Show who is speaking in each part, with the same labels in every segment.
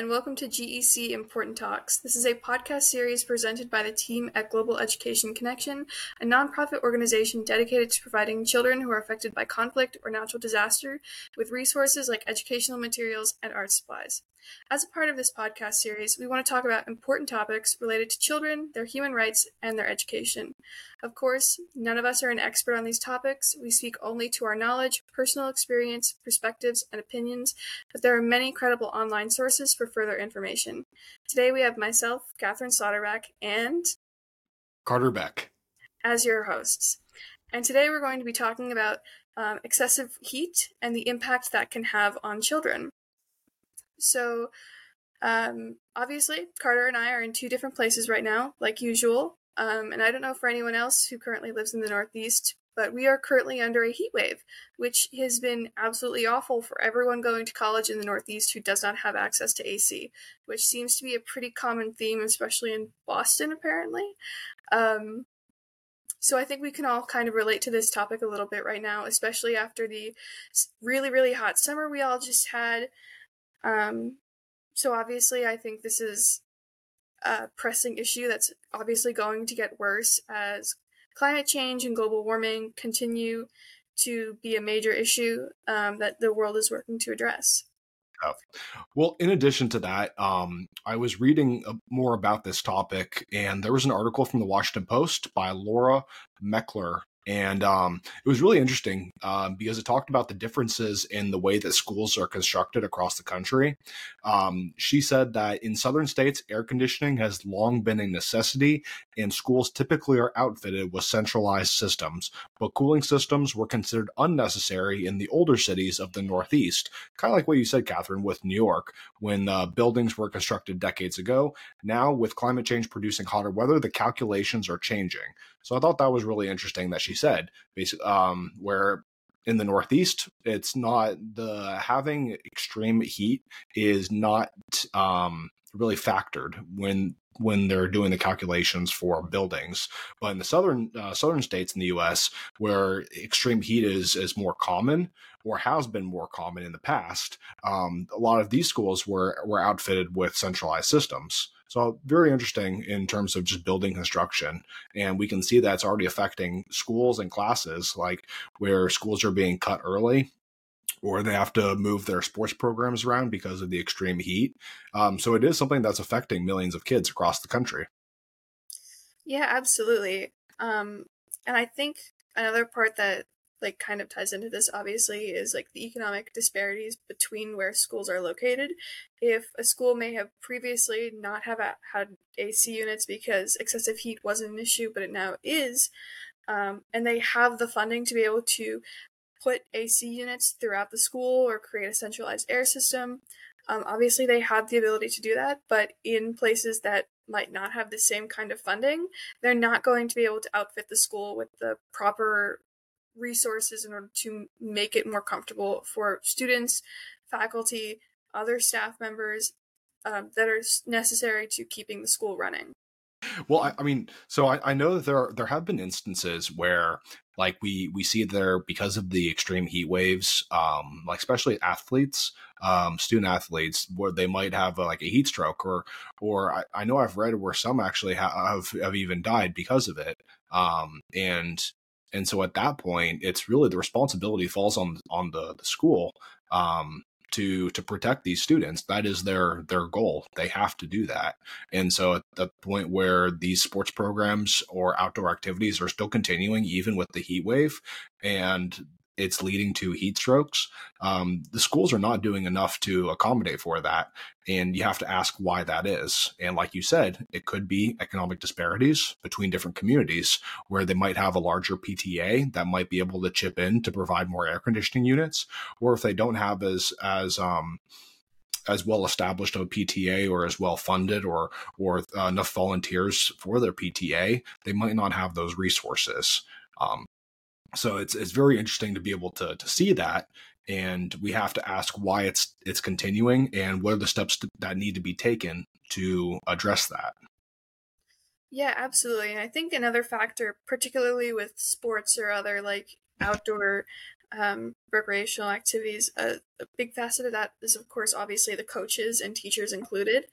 Speaker 1: and welcome to GEC Important Talks. This is a podcast series presented by the team at Global Education Connection, a nonprofit organization dedicated to providing children who are affected by conflict or natural disaster with resources like educational materials and art supplies. As a part of this podcast series, we want to talk about important topics related to children, their human rights, and their education. Of course, none of us are an expert on these topics. We speak only to our knowledge, personal experience, perspectives, and opinions, but there are many credible online sources for further information. Today we have myself, Kathryn Slotterback, and
Speaker 2: Carter Beck
Speaker 1: as your hosts. And today we're going to be talking about um, excessive heat and the impact that can have on children. So, um, obviously, Carter and I are in two different places right now, like usual. Um, and I don't know for anyone else who currently lives in the Northeast, but we are currently under a heat wave, which has been absolutely awful for everyone going to college in the Northeast who does not have access to AC, which seems to be a pretty common theme, especially in Boston, apparently. Um, so I think we can all kind of relate to this topic a little bit right now, especially after the really, really hot summer we all just had. Um, so obviously, I think this is a pressing issue that's obviously going to get worse as climate change and global warming continue to be a major issue um, that the world is working to address.
Speaker 2: Well, in addition to that, um, I was reading uh, more about this topic, and there was an article from the Washington Post by Laura Meckler and um, it was really interesting um, because it talked about the differences in the way that schools are constructed across the country. Um, she said that in southern states, air conditioning has long been a necessity, and schools typically are outfitted with centralized systems. But cooling systems were considered unnecessary in the older cities of the Northeast, kind of like what you said, Kathryn, with New York, when uh, buildings were constructed decades ago. Now, with climate change producing hotter weather, the calculations are changing. So I thought that was really interesting that she said, basically, um, where in the Northeast, it's not the having extreme heat is not um, really factored when when they're doing the calculations for buildings. But in the southern uh, southern states in the U.S., where extreme heat is is more common or has been more common in the past, um, a lot of these schools were were outfitted with centralized systems. So very interesting in terms of just building construction. And we can see that's already affecting schools and classes, like where schools are being cut early or they have to move their sports programs around because of the extreme heat. Um, so it is something that's affecting millions of kids across the country.
Speaker 1: Yeah, absolutely. Um, and I think another part that like kind of ties into this obviously is like the economic disparities between where schools are located. If a school may have previously not have a, had ac units because excessive heat wasn't an issue but it now is um, and they have the funding to be able to put ac units throughout the school or create a centralized air system um, obviously they have the ability to do that but in places that might not have the same kind of funding, they're not going to be able to outfit the school with the proper resources in order to make it more comfortable for students, faculty, other staff members um, that are necessary to keeping the school running.
Speaker 2: Well, I, I mean, so I, I, know that there there have been instances where, like, we we see there because of the extreme heat waves, um, like especially athletes, um, student athletes, where they might have a, like a heat stroke, or or I, I know I've read where some actually have have even died because of it. Um, and and so at that point it's really the responsibility falls on on the, the school um, to to protect these students. That is their their goal. They have to do that. And so at the point where these sports programs or outdoor activities are still continuing even with the heat wave and it's leading to heat strokes. Um, the schools are not doing enough to accommodate for that. And you have to ask why that is. And like you said, it could be economic disparities between different communities where they might have a larger PTA that might be able to chip in to provide more air conditioning units, or if they don't have as, as, um, as well established a PTA or as well funded or or uh, enough volunteers for their PTA, they might not have those resources. Um, so it's it's very interesting to be able to to see that and we have to ask why it's it's continuing and what are the steps that need to be taken to address that
Speaker 1: yeah absolutely and i think another factor particularly with sports or other like outdoor um, recreational activities, a, a big facet of that is, of course, obviously the coaches and teachers included.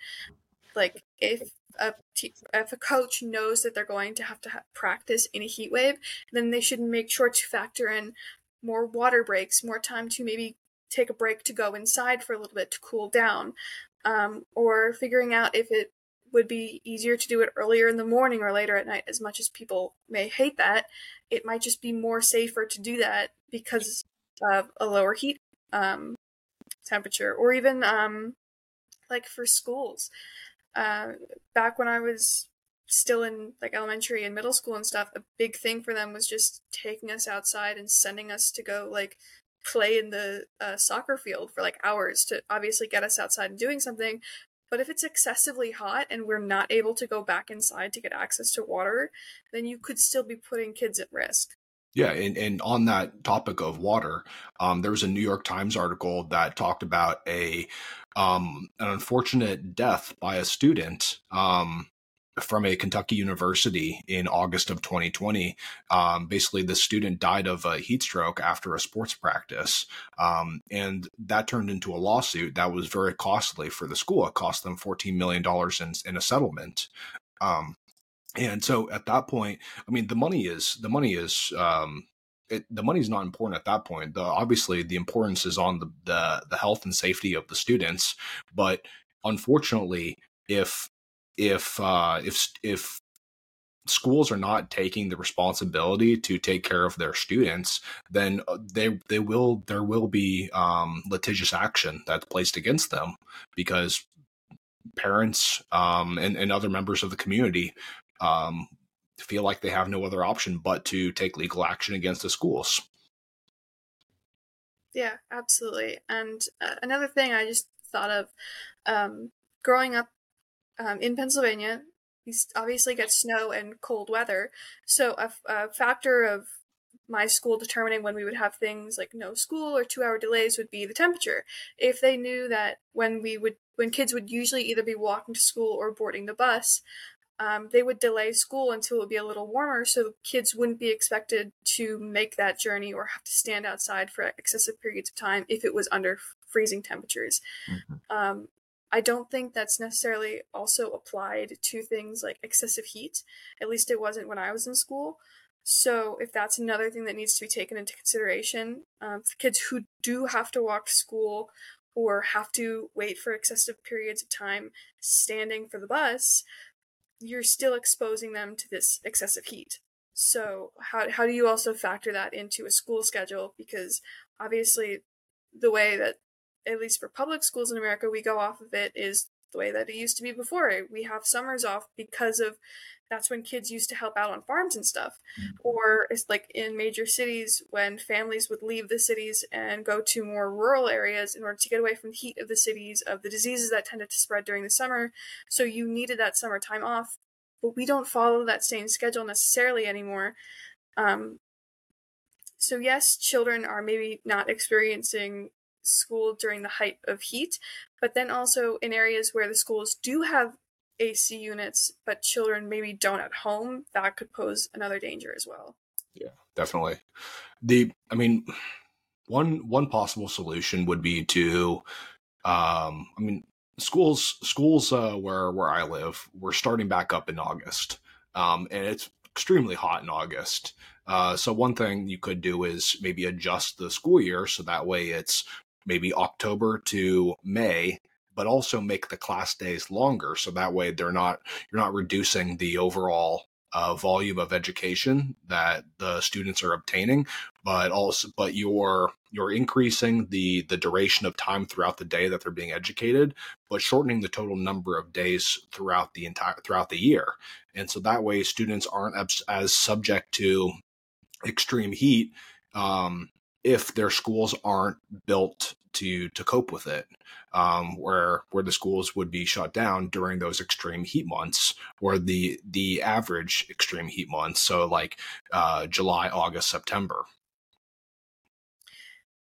Speaker 1: Like if a if a coach knows that they're going to have to ha- practice in a heat wave, then they should make sure to factor in more water breaks, more time to maybe take a break to go inside for a little bit to cool down, um, or figuring out if it would be easier to do it earlier in the morning or later at night. As much as people may hate that, it might just be more safer to do that because of a lower heat um, temperature, or even um, like for schools. Uh, back when I was still in like elementary and middle school and stuff, a big thing for them was just taking us outside and sending us to go like play in the uh, soccer field for like hours to obviously get us outside and doing something. But if it's excessively hot and we're not able to go back inside to get access to water, then you could still be putting kids at risk.
Speaker 2: Yeah, and, and on that topic of water, um, there was a New York Times article that talked about a um, an unfortunate death by a student um, from a Kentucky university in August of 2020. Um, basically, the student died of a heat stroke after a sports practice. Um, and that turned into a lawsuit that was very costly for the school. It cost them $14 million in, in a settlement. Um, and so at that point, I mean, the money is the money is um, it, the money's not important at that point. The, obviously, the importance is on the, the the health and safety of the students. But unfortunately, if if uh, if if schools are not taking the responsibility to take care of their students, then uh, they they will there will be um, litigious action that's placed against them because parents um, and, and other members of the community um, feel like they have no other option but to take legal action against the schools.
Speaker 1: Yeah, absolutely. And uh, another thing I just thought of um, growing up um, in Pennsylvania, we obviously get snow and cold weather. So, a, a factor of my school determining when we would have things like no school or two hour delays would be the temperature. If they knew that when we would when kids would usually either be walking to school or boarding the bus, um, they would delay school until it would be a little warmer so kids wouldn't be expected to make that journey or have to stand outside for excessive periods of time if it was under freezing temperatures. Mm-hmm. Um, I don't think that's necessarily also applied to things like excessive heat. At least it wasn't when I was in school. So, if that's another thing that needs to be taken into consideration um, for kids who do have to walk to school or have to wait for excessive periods of time standing for the bus, you're still exposing them to this excessive heat. So how how do you also factor that into a school schedule? Because obviously, the way that at least for public schools in America we go off of it is the way that it used to be before. We have summers off because of that's when kids used to help out on farms and stuff. Mm-hmm. Or it's like in major cities when families would leave the cities and go to more rural areas in order to get away from the heat of the cities, of the diseases that tended to spread during the summer. So you needed that summer time off. But we don't follow that same schedule necessarily anymore. Um, so yes, children are maybe not experiencing school during the height of heat, but then also in areas where the schools do have AC units, but children maybe don't at home, that could pose another danger as well.
Speaker 2: Yeah, definitely. The I mean, one one possible solution would be to um I mean schools schools uh where where I live, we're starting back up in August. Um and it's extremely hot in August. Uh, so one thing you could do is maybe adjust the school year so that way it's maybe October to May, but also make the class days longer. So that way they're not, you're not reducing the overall uh, volume of education that the students are obtaining, but also, but you're, you're increasing the, the duration of time throughout the day that they're being educated, but shortening the total number of days throughout the entire, throughout the year. And so that way students aren't as, subject to extreme heat um, if their schools aren't built to to cope with it um, where where the schools would be shut down during those extreme heat months or the the average extreme heat months so like uh, july august september.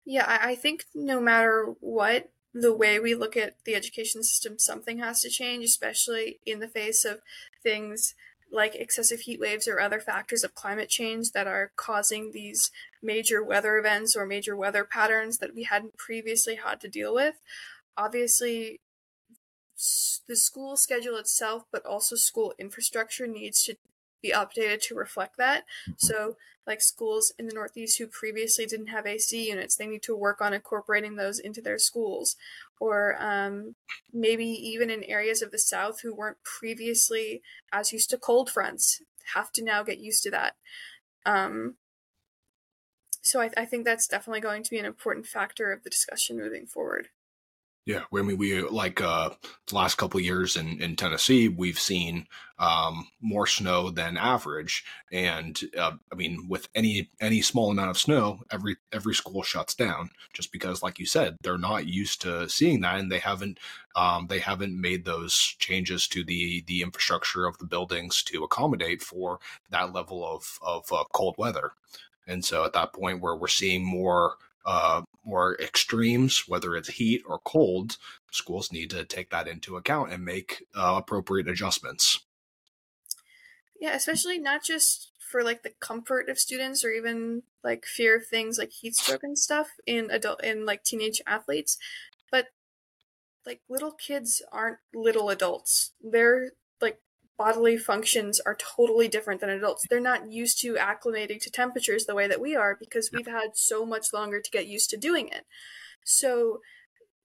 Speaker 1: Yeah i think no matter what the way we look at the education system something has to change especially in the face of things like excessive heat waves or other factors of climate change that are causing these major weather events or major weather patterns that we hadn't previously had to deal with. Obviously, the school schedule itself, but also school infrastructure needs to be updated to reflect that. Mm-hmm. So, like schools in the Northeast who previously didn't have AC units, they need to work on incorporating those into their schools. Or um, maybe even in areas of the South who weren't previously as used to cold fronts have to now get used to that. Um, so I, I think that's definitely going to be an important factor of the discussion moving forward.
Speaker 2: Yeah, I mean, we like uh, the last couple years in, in Tennessee, we've seen um, more snow than average, and uh, I mean, with any any small amount of snow, every every school shuts down just because, like you said, they're not used to seeing that, and they haven't um, they haven't made those changes to the the infrastructure of the buildings to accommodate for that level of of uh, cold weather. And so, at that point, where we're seeing more uh, more extremes, whether it's heat or cold, schools need to take that into account and make uh, appropriate adjustments.
Speaker 1: Yeah, especially not just for like the comfort of students or even like fear of things like heat stroke and stuff in adult in like teenage athletes, but like little kids aren't little adults. They're like bodily functions are totally different than adults. They're not used to acclimating to temperatures the way that we are because we've had so much longer to get used to doing it. So,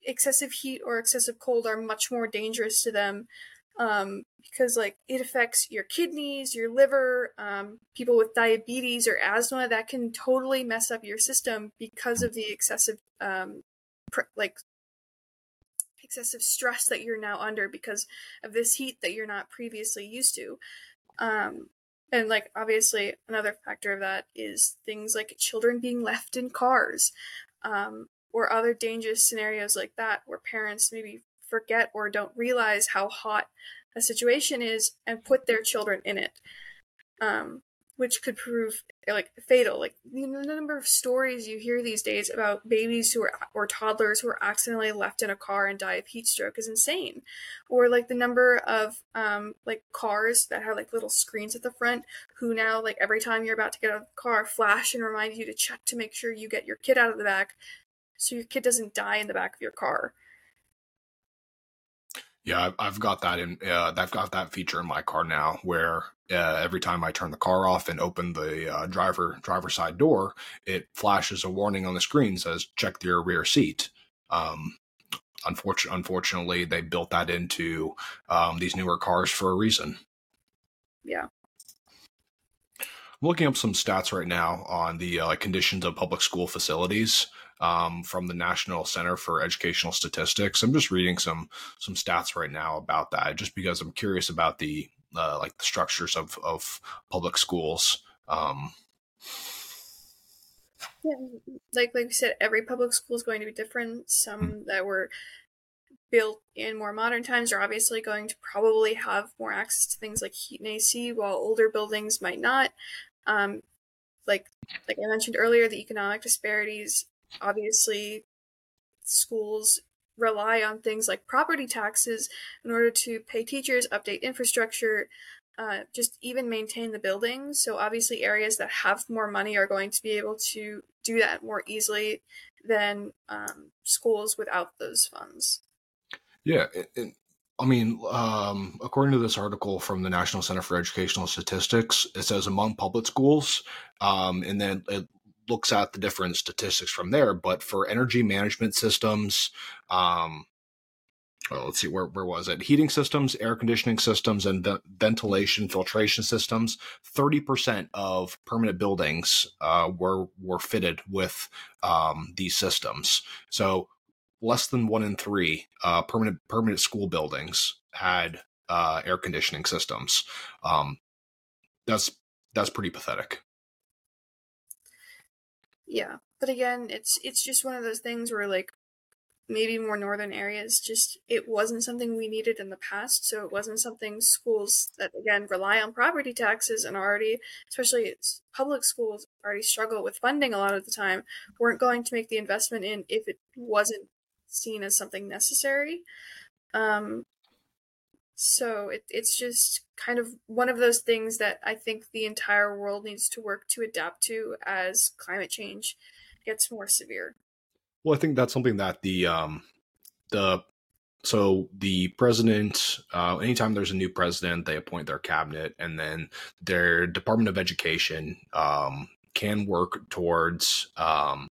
Speaker 1: excessive heat or excessive cold are much more dangerous to them um, because, like, it affects your kidneys, your liver, um, people with diabetes or asthma. That can totally mess up your system because of the excessive, um, pr- like, excessive stress that you're now under because of this heat that you're not previously used to. Um, and like obviously another factor of that is things like children being left in cars um, or other dangerous scenarios like that where parents maybe forget or don't realize how hot a situation is and put their children in it um, which could prove like fatal. Like the number of stories you hear these days about babies who are or toddlers who are accidentally left in a car and die of heat stroke is insane. Or like the number of um like cars that have like little screens at the front who now like every time you're about to get out of the car flash and remind you to check to make sure you get your kid out of the back so your kid doesn't die in the back of your car.
Speaker 2: Yeah, I've got that in. Uh, I've got that feature in my car now, where uh, every time I turn the car off and open the uh, driver driver side door, it flashes a warning on the screen says check your rear seat. Um, unfortunately, unfortunately, they built that into um, these newer cars for a reason.
Speaker 1: Yeah.
Speaker 2: I'm looking up some stats right now on the uh, conditions of public school facilities um, from the National Center for Educational Statistics. I'm just reading some some stats right now about that, just because I'm curious about the uh, like the structures of of public schools. Um,
Speaker 1: yeah, like like we said, every public school is going to be different. Some mm-hmm. that were built in more modern times are obviously going to probably have more access to things like heat and AC, while older buildings might not. Um, like like I mentioned earlier, the economic disparities obviously schools rely on things like property taxes in order to pay teachers, update infrastructure, uh, just even maintain the buildings. So obviously, areas that have more money are going to be able to do that more easily than um, schools without those funds.
Speaker 2: Yeah, I mean, um, according to this article from the National Center for Educational Statistics, it says among public schools, um, and then it looks at the different statistics from there. But for energy management systems, um, well, let's see, where, where was it? Heating systems, air conditioning systems, and the ventilation filtration systems. Thirty percent of permanent buildings uh, were were fitted with um, these systems. So less than one in three uh, permanent permanent school buildings had uh, air conditioning systems. Um, that's that's pretty pathetic.
Speaker 1: Yeah, but again, it's it's just one of those things where like maybe more northern areas just it wasn't something we needed in the past so it wasn't something schools that again rely on property taxes and already especially public schools already struggle with funding a lot of the time weren't going to make the investment in if it wasn't seen as something necessary. Um So it, it's just kind of one of those things that I think the entire world needs to work to adapt to as climate change gets more severe.
Speaker 2: Well, I think that's something that the um, the so the president, uh, anytime there's a new president, they appoint their cabinet, and then their Department of Education um, can work towards um,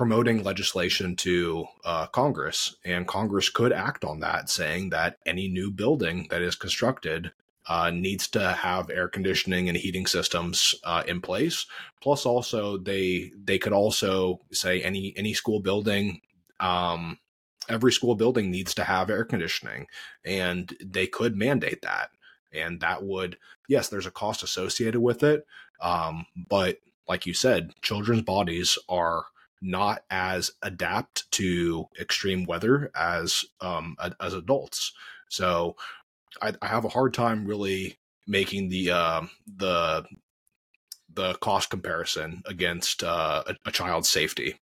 Speaker 2: promoting legislation to uh, Congress, and Congress could act on that, saying that any new building that is constructed uh, needs to have air conditioning and heating systems uh, in place. Plus, also they they could also say any any school building. Um, every school building needs to have air conditioning, and they could mandate that. And that would, yes, there's a cost associated with it, um, but like you said, children's bodies are not as adapt to extreme weather as um, as adults. So I, I have a hard time really making the uh, the the cost comparison against uh, a, a child's safety.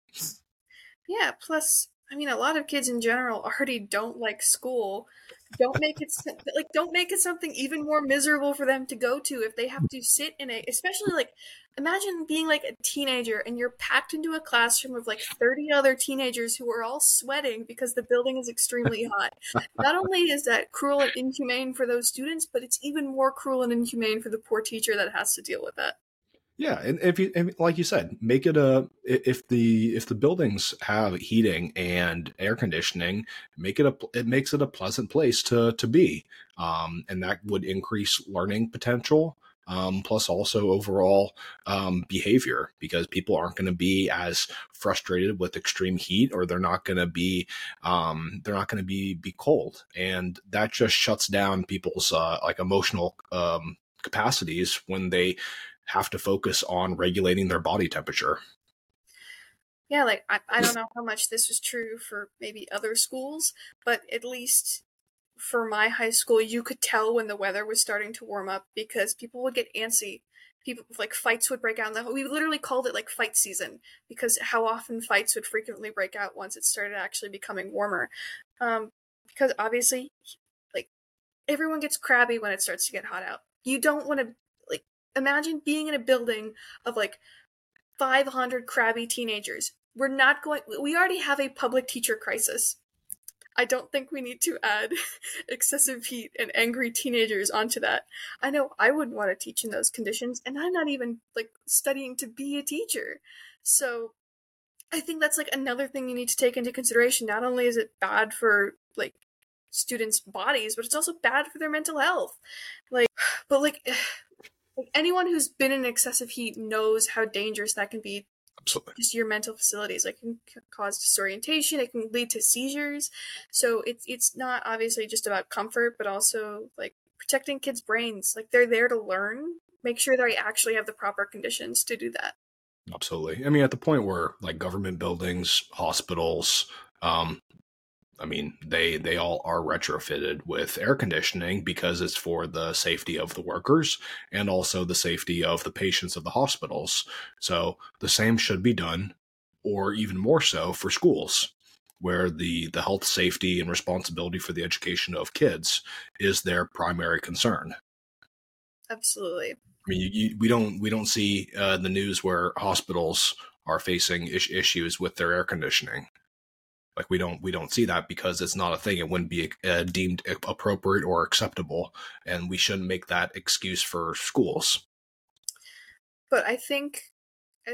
Speaker 1: Yeah. Plus, I mean, a lot of kids in general already don't like school. Don't make it like don't make it something even more miserable for them to go to if they have to sit in a especially like imagine being like a teenager and you're packed into a classroom of like 30 other teenagers who are all sweating because the building is extremely hot. Not only is that cruel and inhumane for those students, but it's even more cruel and inhumane for the poor teacher that has to deal with that.
Speaker 2: Yeah, and if you and like you said, make it a if the if the buildings have heating and air conditioning, make it a it makes it a pleasant place to to be, um, and that would increase learning potential um, plus also overall um, behavior because people aren't going to be as frustrated with extreme heat or they're not going to be um, they're not going to be be cold. And that just shuts down people's uh, like emotional um, capacities when they have to focus on regulating their body temperature
Speaker 1: yeah like I, I don't know how much this was true for maybe other schools but at least for my high school, you could tell when the weather was starting to warm up because people would get antsy. People like fights would break out. We literally called it like fight season because how often fights would frequently break out once it started actually becoming warmer. Um, because obviously, like everyone gets crabby when it starts to get hot out. You don't want to imagine being in a building of like 500 crabby teenagers. We're not going. We already have a public teacher crisis I don't think we need to add excessive heat and angry teenagers onto that. I know I wouldn't want to teach in those conditions, and I'm not even like studying to be a teacher. So I think that's like another thing you need to take into consideration. Not only is it bad for like students' bodies, but it's also bad for their mental health. Like, but like, like anyone who's been in excessive heat knows how dangerous that can be
Speaker 2: Absolutely.
Speaker 1: just your mental facilities. It can cause disorientation. It can lead to seizures. So it's it's not obviously just about comfort, but also like protecting kids' brains. Like they're there to learn. Make sure that they actually have the proper conditions to do that.
Speaker 2: Absolutely. I mean, at the point where like government buildings, hospitals, um, I mean, they they all are retrofitted with air conditioning because it's for the safety of the workers and also the safety of the patients of the hospitals. So the same should be done, or even more so for schools, where the the health, safety, and responsibility for the education of kids is their primary concern.
Speaker 1: Absolutely.
Speaker 2: I mean, you, you, we don't we don't see uh, the news where hospitals are facing is- issues with their air conditioning like we don't we don't see that because it's not a thing. It wouldn't be uh, deemed appropriate or acceptable and we shouldn't make that excuse for schools.
Speaker 1: But i think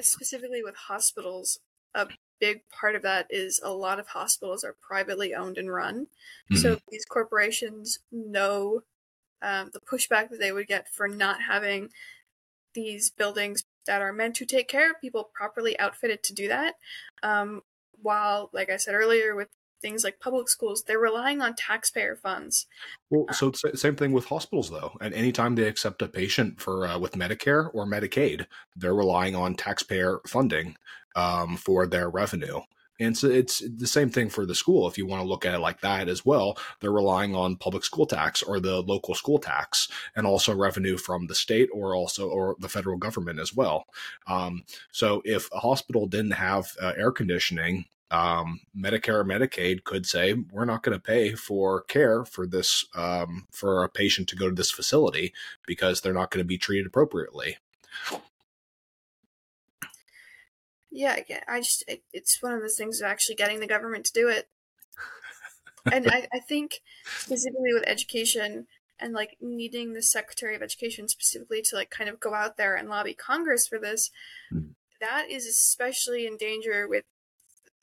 Speaker 1: specifically with hospitals a big part of that is a lot of hospitals are privately owned and run. Mm-hmm. so these corporations know um, the pushback that they would get for not having these buildings that are meant to take care of people properly outfitted to do that. Um, while, like I said earlier, with things like public schools, they're relying on taxpayer funds.
Speaker 2: Well, so same thing with hospitals, though. And anytime they accept a patient for uh, with Medicare or Medicaid, they're relying on taxpayer funding um, for their revenue. And so it's the same thing for the school. If you want to look at it like that as well, they're relying on public school tax or the local school tax and also revenue from the state or also or the federal government as well. Um, so if a hospital didn't have uh, air conditioning um, Medicare or Medicaid could say we're not going to pay for care for this um, for a patient to go to this facility because they're not going to be treated appropriately.
Speaker 1: Yeah, I just it, it's one of those things of actually getting the government to do it, and I, I think specifically with education and like needing the Secretary of Education specifically to like kind of go out there and lobby Congress for this, mm. that is especially in danger with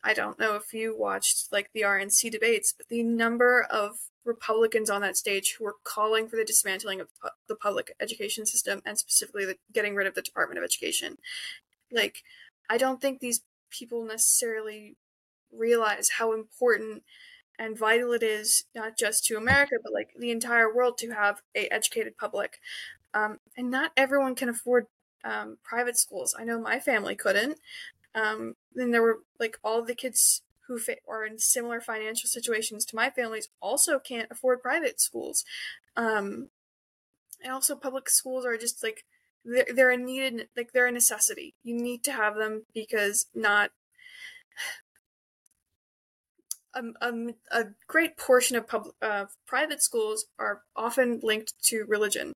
Speaker 1: I don't know if you watched like the RNC debates, but the number of Republicans on that stage who were calling for the dismantling of the public education system and specifically the getting rid of the Department of Education. Like, I don't think these people necessarily realize how important and vital it is not just to America but like the entire world to have a educated public. Um, and not everyone can afford um, private schools. I know my family couldn't. Um, then there were like all the kids who fa- are in similar financial situations to my families also can't afford private schools. Um, and also public schools are just like they're, they're a needed like they're a necessity. You need to have them because not a, a, a great portion of public uh, private schools are often linked to religion.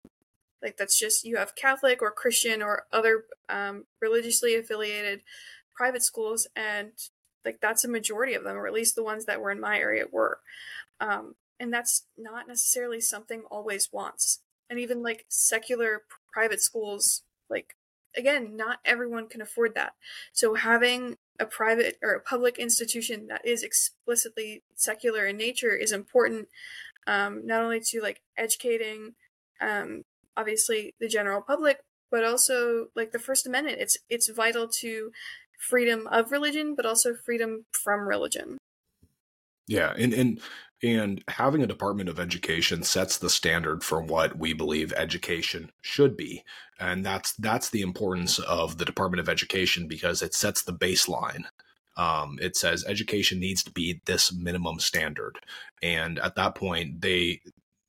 Speaker 1: Like that's just you have Catholic or Christian or other um, religiously affiliated private schools, and like that's a majority of them, or at least the ones that were in my area were. Um, and that's not necessarily something always wants. And even like secular private schools, like again, not everyone can afford that. So having a private or a public institution that is explicitly secular in nature is important, um, not only to like educating, um, obviously the general public, but also like the First Amendment. It's it's vital to freedom of religion, but also freedom from religion.
Speaker 2: Yeah, and and and having a Department of Education sets the standard for what we believe education should be, and that's that's the importance of the Department of Education because it sets the baseline. Um, it says education needs to be this minimum standard, and at that point, they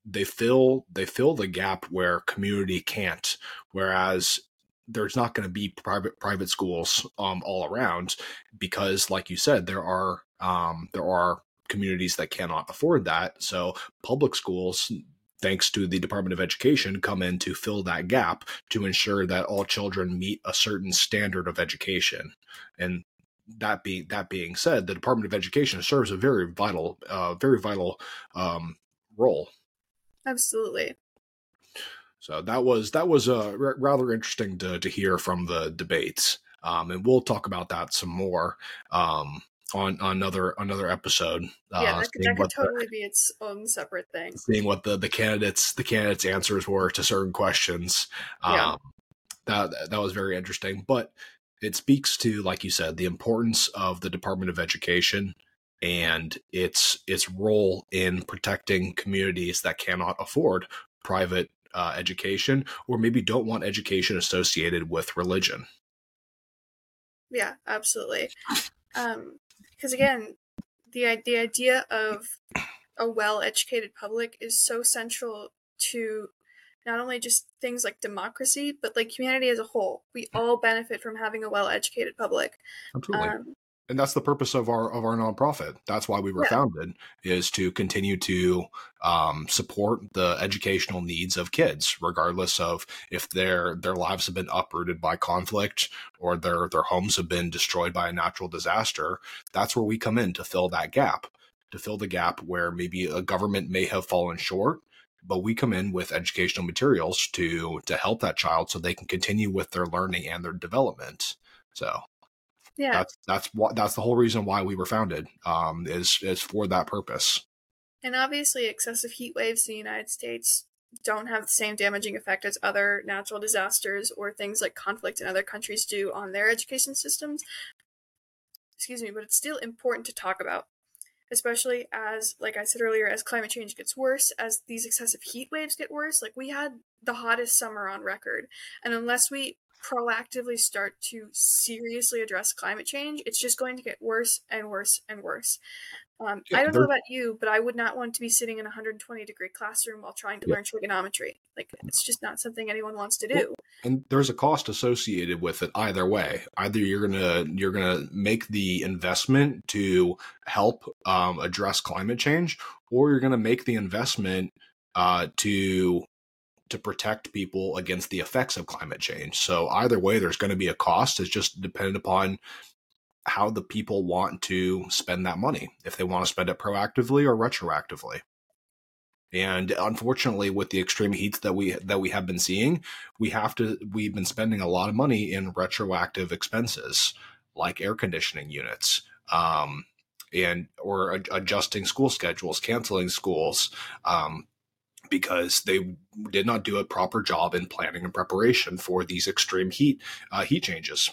Speaker 2: they fill they fill the gap where community can't. Whereas there's not going to be private private schools um, all around because, like you said, there are um, there are communities that cannot afford that. So public schools thanks to the Department of Education, come in to fill that gap to ensure that all children meet a certain standard of education. And that being that being said, the Department of Education serves a very vital, uh, very vital um, role.
Speaker 1: Absolutely.
Speaker 2: So that was that was uh, r- rather interesting to to hear from the debates, um, and we'll talk about that some more um, on, on another another episode.
Speaker 1: Uh, yeah, that could, that could totally the, be its own separate thing.
Speaker 2: Seeing what the the candidates the candidates answers were to certain questions. Um. That that was very interesting, but it speaks to, like you said, the importance of the Department of Education and its its role in protecting communities that cannot afford private uh, education or maybe don't want education associated with religion.
Speaker 1: Yeah, absolutely. Um, because again, the the idea of a well-educated public is so central to not only just things like democracy, but like humanity as a whole. We all benefit from having a well-educated public.
Speaker 2: Absolutely. Um, and that's the purpose of our of our nonprofit. That's why we were yeah. founded is to continue to um, support the educational needs of kids, regardless of if their their lives have been uprooted by conflict or their their homes have been destroyed by a natural disaster. That's where we come in to fill that gap, to fill the gap where maybe a government may have fallen short but we come in with educational materials to to help that child so they can continue with their learning and their development so
Speaker 1: yeah.
Speaker 2: That's that's what that's the whole reason why we were founded. Um, is is for that purpose.
Speaker 1: And obviously, excessive heat waves in the United States don't have the same damaging effect as other natural disasters or things like conflict in other countries do on their education systems. Excuse me, but it's still important to talk about, especially as, like I said earlier, as climate change gets worse, as these excessive heat waves get worse. Like we had the hottest summer on record, and unless we proactively start to seriously address climate change, it's just going to get worse and worse and worse. Um, yeah, I don't know about you, but I would not want to be sitting in a 120 degree classroom while trying to yeah. learn trigonometry. Like, it's just not something anyone wants to do.
Speaker 2: And there's a cost associated with it either way. Either you're gonna you're gonna make the investment to help um, address climate change, or you're gonna make the investment uh, to to protect people against the effects of climate change. So either way, there's going to be a cost. It's just dependent upon how the people want to spend that money. If they want to spend it proactively or retroactively. And unfortunately, with the extreme heats that we that we have been seeing, we have to we've been spending a lot of money in retroactive expenses like air conditioning units, um, and or adjusting school schedules, canceling schools, um, because they did not do a proper job in planning and preparation for these extreme heat uh, heat changes.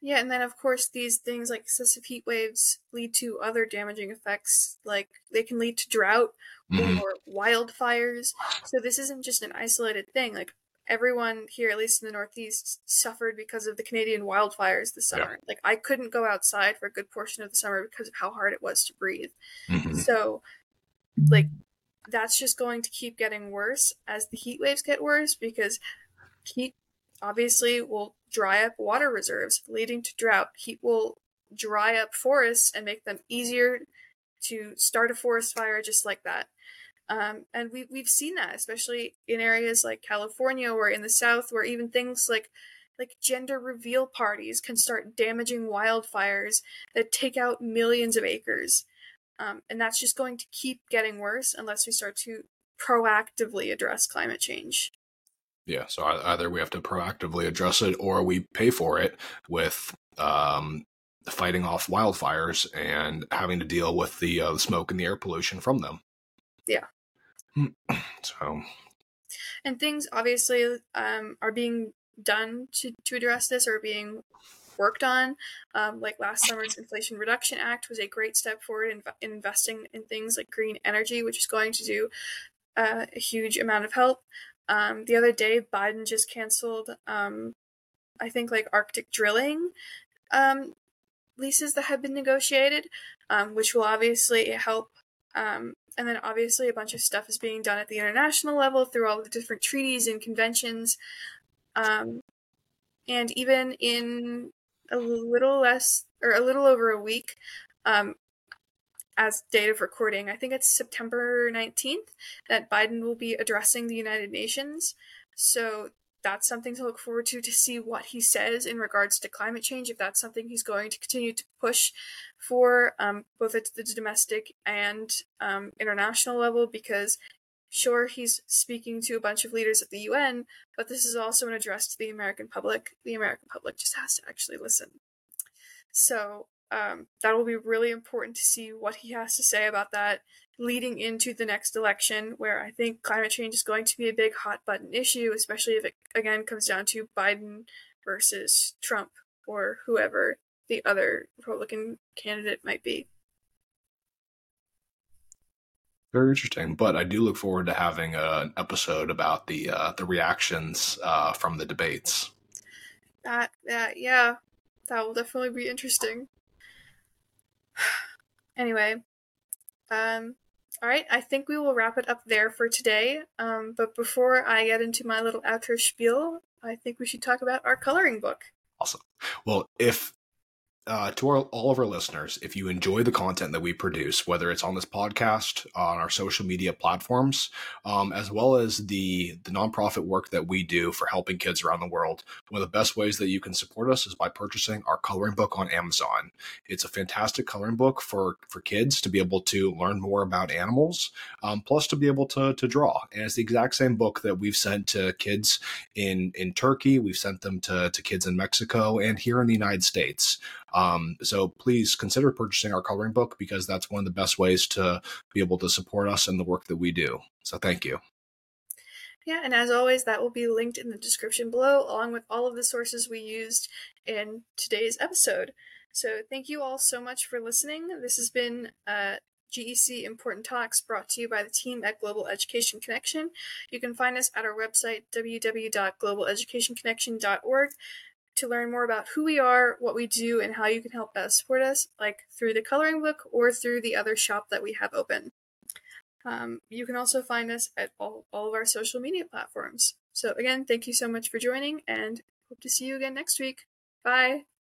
Speaker 1: Yeah, and then of course these things like excessive heat waves lead to other damaging effects, like they can lead to drought mm-hmm. or wildfires. So this isn't just an isolated thing. Like everyone here, at least in the Northeast, suffered because of the Canadian wildfires this summer. Yeah. Like I couldn't go outside for a good portion of the summer because of how hard it was to breathe. Mm-hmm. So, like that's just going to keep getting worse as the heat waves get worse because heat obviously will dry up water reserves, leading to drought. Heat will dry up forests and make them easier to start a forest fire just like that. Um, and we, we've seen that, especially in areas like California or in the South, where even things like like gender reveal parties can start damaging wildfires that take out millions of acres. Um, and that's just going to keep getting worse unless we start to proactively address climate change.
Speaker 2: Yeah, so either we have to proactively address it or we pay for it with um, fighting off wildfires and having to deal with the, uh, smoke and the air pollution from them.
Speaker 1: Yeah.
Speaker 2: so.
Speaker 1: And things obviously um, are being done to, to address this or being worked on. Um, like last summer's Inflation Reduction Act was a great step forward in, in investing in things like green energy, which is going to do uh, a huge amount of help. Um, the other day, Biden just canceled, um, I think, like Arctic drilling um, leases that had been negotiated, um, which will obviously help. Um, and then obviously, a bunch of stuff is being done at the international level through all the different treaties and conventions. Um, and even in a little less or a little over a week um, as date of recording. I think it's September 19th that Biden will be addressing the United Nations. So that's something to look forward to to see what he says in regards to climate change, if that's something he's going to continue to push for um, both at the domestic and um, international level, because Sure, he's speaking to a bunch of leaders at the UN, but this is also an address to the American public. The American public just has to actually listen. So um, that will be really important to see what he has to say about that leading into the next election, where I think climate change is going to be a big hot button issue, especially if it again comes down to Biden versus Trump or whoever the other Republican candidate might be.
Speaker 2: Very interesting, but I do look forward to having an episode about the uh, the reactions uh, from the debates.
Speaker 1: That, that, yeah, that will definitely be interesting. anyway, um, all right, I think we will wrap it up there for today. Um, but before I get into my little outro spiel, I think we should talk about our coloring book.
Speaker 2: Awesome. Well, if uh, to our, all of our listeners, if you enjoy the content that we produce, whether it's on this podcast, on our social media platforms, um, as well as the the nonprofit work that we do for helping kids around the world, one of the best ways that you can support us is by purchasing our coloring book on Amazon. It's a fantastic coloring book for for kids to be able to learn more about animals, um, plus to be able to to draw. And it's the exact same book that we've sent to kids in in Turkey. We've sent them to to kids in Mexico and here in the United States. Um, so please consider purchasing our coloring book because that's one of the best ways to be able to support us and the work that we do. So thank you.
Speaker 1: Yeah, and as always, that will be linked in the description below, along with all of the sources we used in today's episode. So thank you all so much for listening. This has been uh, GEC Important Talks brought to you by the team at Global Education Connection. You can find us at our website, www.globaleducationconnection.org, to learn more about who we are, what we do, and how you can help us support us, like through the coloring book or through the other shop that we have open. Um, you can also find us at all, all of our social media platforms. So, again, thank you so much for joining and hope to see you again next week. Bye.